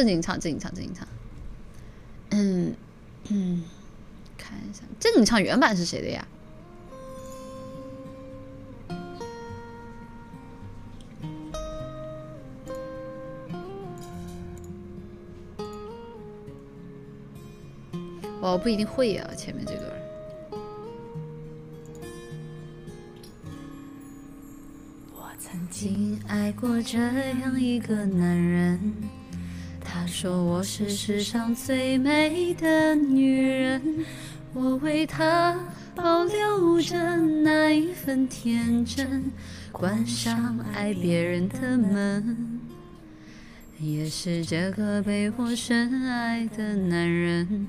正经唱，正经唱，正经唱。嗯嗯，看一下正经唱原版是谁的呀？我不一定会呀，前面这段。我曾经爱过这样一个男人，他说我是世上最美的女人，我为他保留着那一份天真，关上爱别人的门。也是这个被我深爱的男人。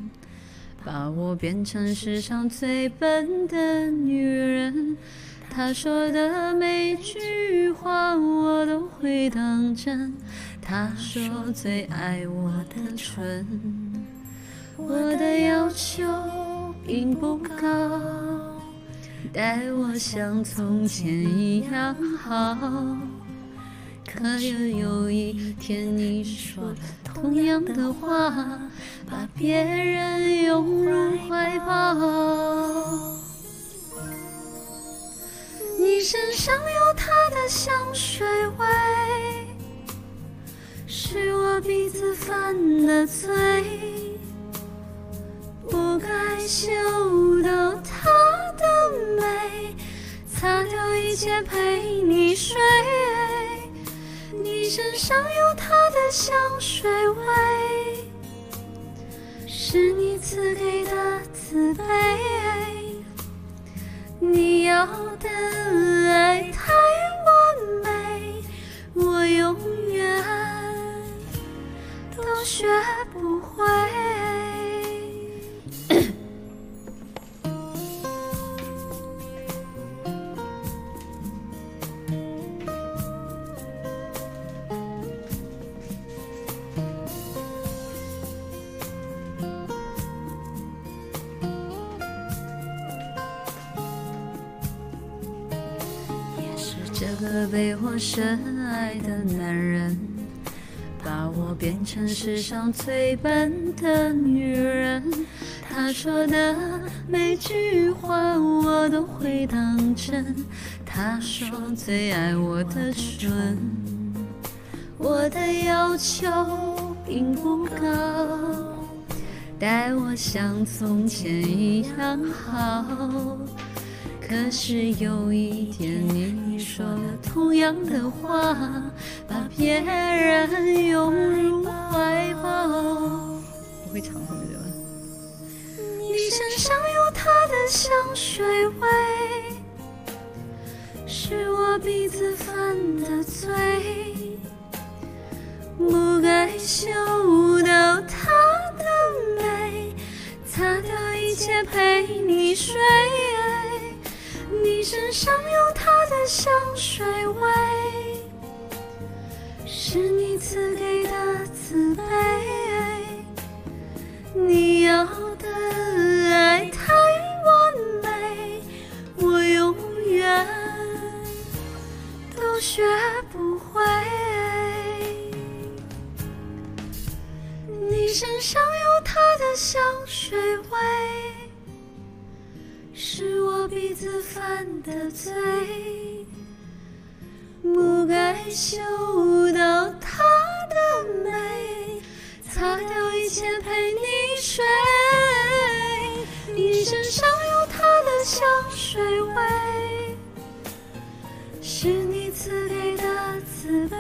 把我变成世上最笨的女人，他说的每句话我都会当真。他说最爱我的唇，我的要求并不高，待我像从前一样好。可有有一天你说同样的话，把别人拥入怀抱。你身上有他的香水味，犯的罪，不该嗅到她的美，擦掉一切陪你睡。你身上有她的香水味，是你赐给的慈悲。你要的爱太学不会。也是这个被我深爱的男人，把我变成世上最笨的女人。他说的每句话我都会当真。他说最爱我的唇，我的要求并不高，待我像从前一样好。可是有一天你说了同样的话，把别人拥入怀抱。不会唱后面的。你身上有他的香水味，是我鼻子犯的罪，不该嗅到他的美，擦掉一切陪你睡。你身上有他的香水味，是你赐给的慈悲。你要的爱太完美，我永远都学不会。你身上有他的香水味。是我鼻子犯的罪，不该嗅到她的美，擦掉一切陪你睡。你身上有她的香水味，是你赐给的慈悲。